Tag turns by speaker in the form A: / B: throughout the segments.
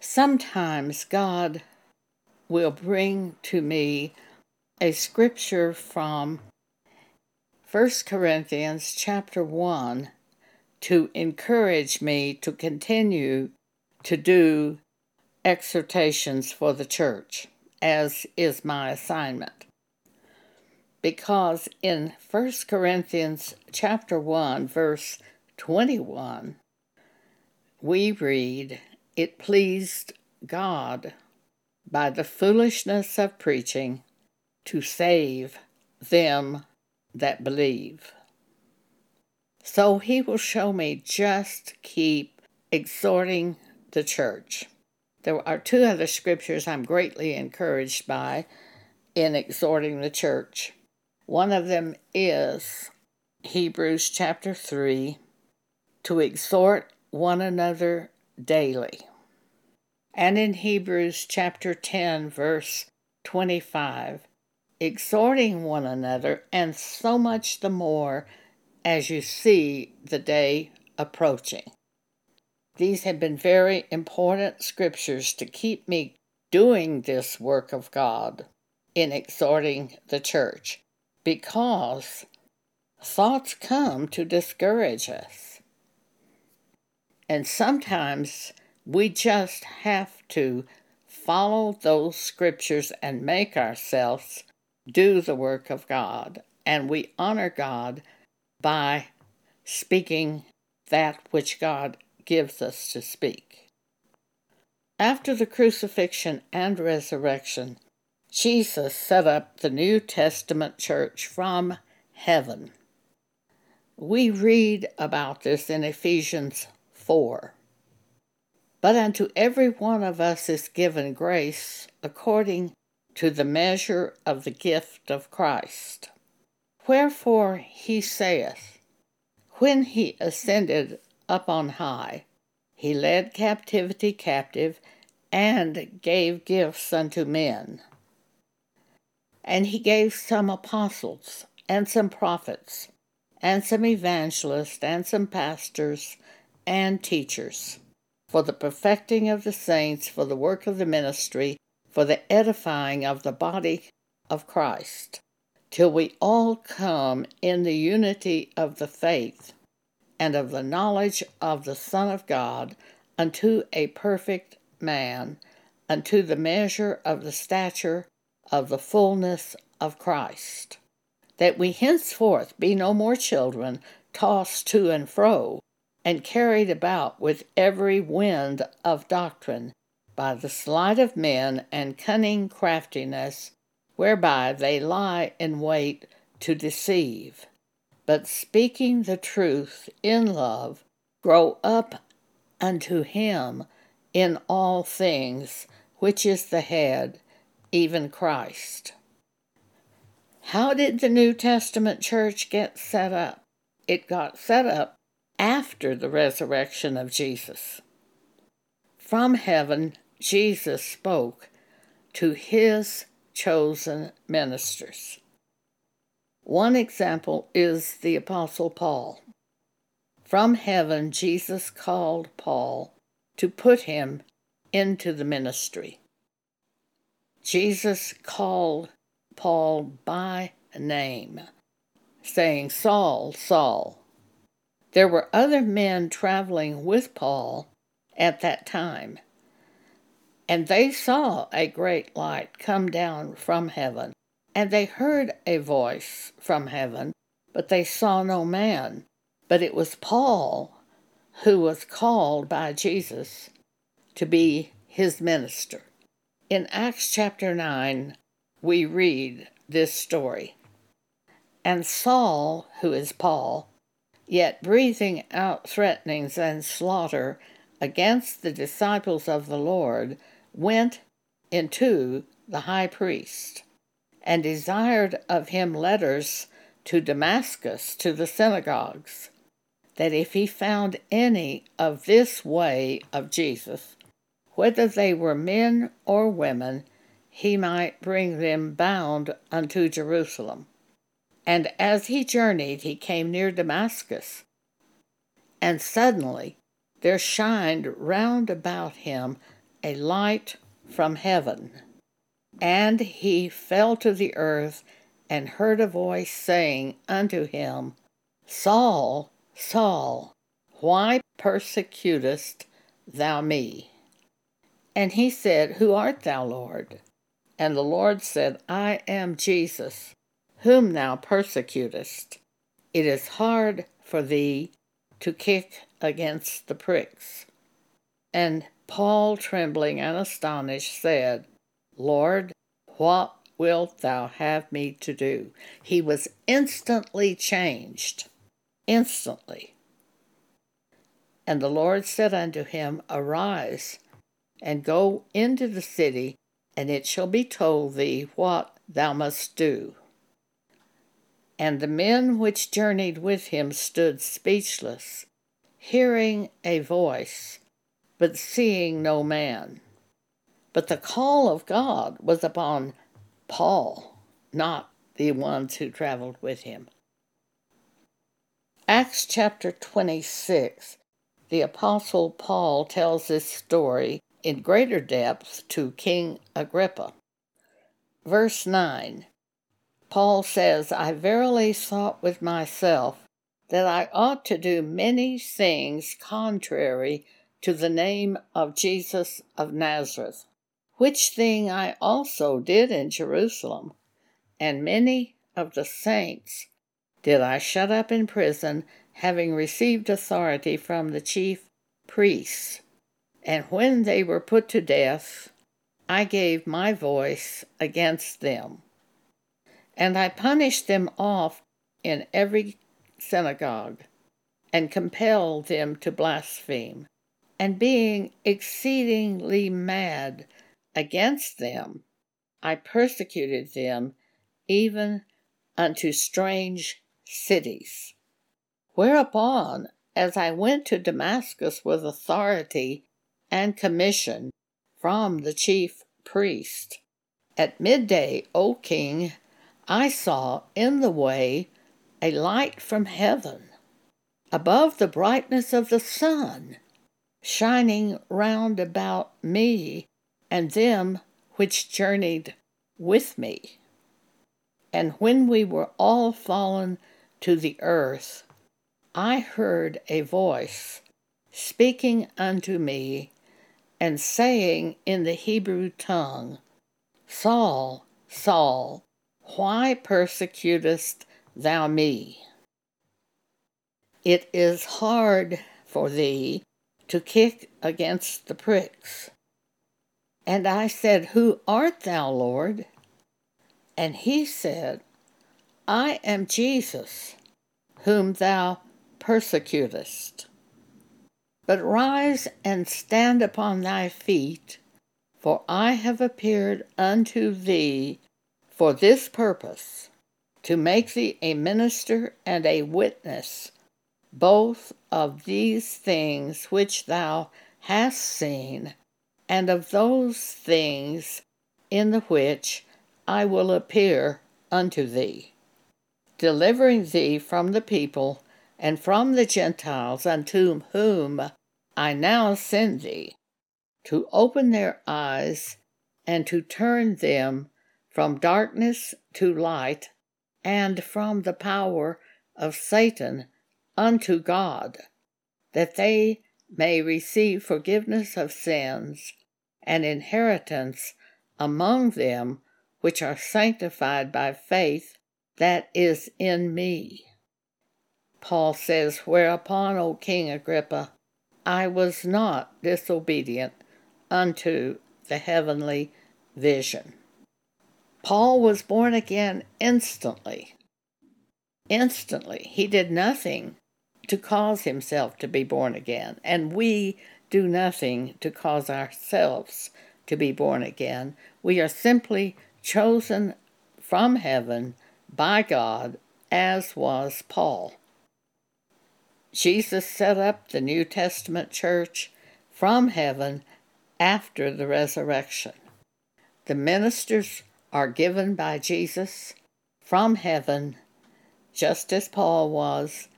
A: Sometimes God will bring to me a scripture from 1 Corinthians chapter 1 to encourage me to continue to do exhortations for the church, as is my assignment. Because in 1 Corinthians chapter 1 verse 21 we read, It pleased God by the foolishness of preaching to save them that believe. So he will show me just keep exhorting the church. There are two other scriptures I'm greatly encouraged by in exhorting the church. One of them is Hebrews chapter 3 to exhort one another daily. And in Hebrews chapter 10, verse 25, exhorting one another, and so much the more as you see the day approaching. These have been very important scriptures to keep me doing this work of God in exhorting the church because thoughts come to discourage us. And sometimes we just have to follow those scriptures and make ourselves do the work of God. And we honor God by speaking that which God gives us to speak. After the crucifixion and resurrection, Jesus set up the New Testament church from heaven. We read about this in Ephesians 4. But unto every one of us is given grace according to the measure of the gift of Christ. Wherefore he saith, When he ascended up on high, he led captivity captive and gave gifts unto men. And he gave some apostles, and some prophets, and some evangelists, and some pastors, and teachers, for the perfecting of the saints, for the work of the ministry, for the edifying of the body of Christ, till we all come in the unity of the faith and of the knowledge of the Son of God unto a perfect man, unto the measure of the stature of the fullness of Christ, that we henceforth be no more children, tossed to and fro, and carried about with every wind of doctrine, by the sleight of men and cunning craftiness, whereby they lie in wait to deceive. But speaking the truth in love, grow up unto him in all things, which is the head even Christ. How did the New Testament church get set up? It got set up after the resurrection of Jesus. From heaven, Jesus spoke to his chosen ministers. One example is the Apostle Paul. From heaven, Jesus called Paul to put him into the ministry. Jesus called Paul by name, saying, Saul, Saul. There were other men traveling with Paul at that time, and they saw a great light come down from heaven, and they heard a voice from heaven, but they saw no man. But it was Paul who was called by Jesus to be his minister. In Acts chapter 9, we read this story. And Saul, who is Paul, yet breathing out threatenings and slaughter against the disciples of the Lord, went into the high priest and desired of him letters to Damascus to the synagogues, that if he found any of this way of Jesus, whether they were men or women, he might bring them bound unto Jerusalem. And as he journeyed, he came near Damascus. And suddenly there shined round about him a light from heaven. And he fell to the earth and heard a voice saying unto him, Saul, Saul, why persecutest thou me? And he said, Who art thou, Lord? And the Lord said, I am Jesus, whom thou persecutest. It is hard for thee to kick against the pricks. And Paul, trembling and astonished, said, Lord, what wilt thou have me to do? He was instantly changed. Instantly. And the Lord said unto him, Arise, and go into the city, and it shall be told thee what thou must do. And the men which journeyed with him stood speechless, hearing a voice, but seeing no man. But the call of God was upon Paul, not the ones who traveled with him. Acts chapter 26, the Apostle Paul tells this story in greater depth to King Agrippa. Verse 9 Paul says, I verily thought with myself that I ought to do many things contrary to the name of Jesus of Nazareth, which thing I also did in Jerusalem, and many of the saints did I shut up in prison, having received authority from the chief priests. And when they were put to death, I gave my voice against them. And I punished them oft in every synagogue, and compelled them to blaspheme. And being exceedingly mad against them, I persecuted them even unto strange cities. Whereupon, as I went to Damascus with authority and commission from the chief priest, at midday, O king, I saw in the way a light from heaven, above the brightness of the sun, shining round about me and them which journeyed with me. And when we were all fallen to the earth, I heard a voice speaking unto me and saying in the Hebrew tongue, Saul, Saul, why persecutest thou me? It is hard for thee to kick against the pricks. And I said, Who art thou, Lord? And he said, I am Jesus, whom thou persecutest. But rise and stand upon thy feet, for I have appeared unto thee for this purpose, to make thee a minister and a witness both of these things which thou hast seen, and of those things in the which I will appear unto thee, delivering thee from the people and from the Gentiles unto whom I now send thee, to open their eyes and to turn them from darkness to light and from the power of Satan unto God, that they may receive forgiveness of sins and inheritance among them which are sanctified by faith that is in me. Paul says, Whereupon, O King Agrippa, I was not disobedient unto the heavenly vision. Paul was born again instantly. Instantly. He did nothing to cause himself to be born again, and we do nothing to cause ourselves to be born again. We are simply chosen from heaven by God, as was Paul. Jesus set up the New Testament church from heaven after the resurrection. The ministers are given by Jesus from heaven, just as Paul was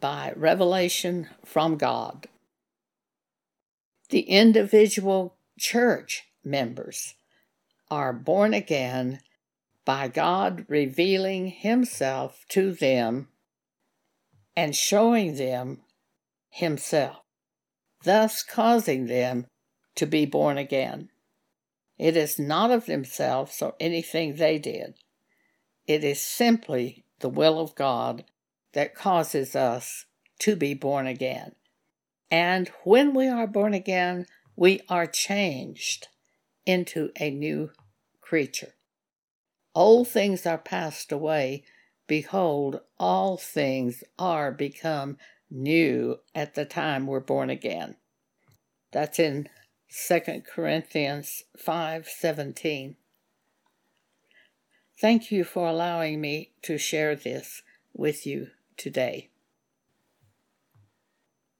A: by revelation from God. The individual church members are born again by God revealing Himself to them and showing them Himself, thus causing them to be born again. It is not of themselves or anything they did. It is simply the will of God that causes us to be born again. And when we are born again, we are changed into a new creature. Old things are passed away. Behold, all things are become new at the time we're born again. That's in 2 Corinthians 5:17. Thank you for allowing me to share this with you today.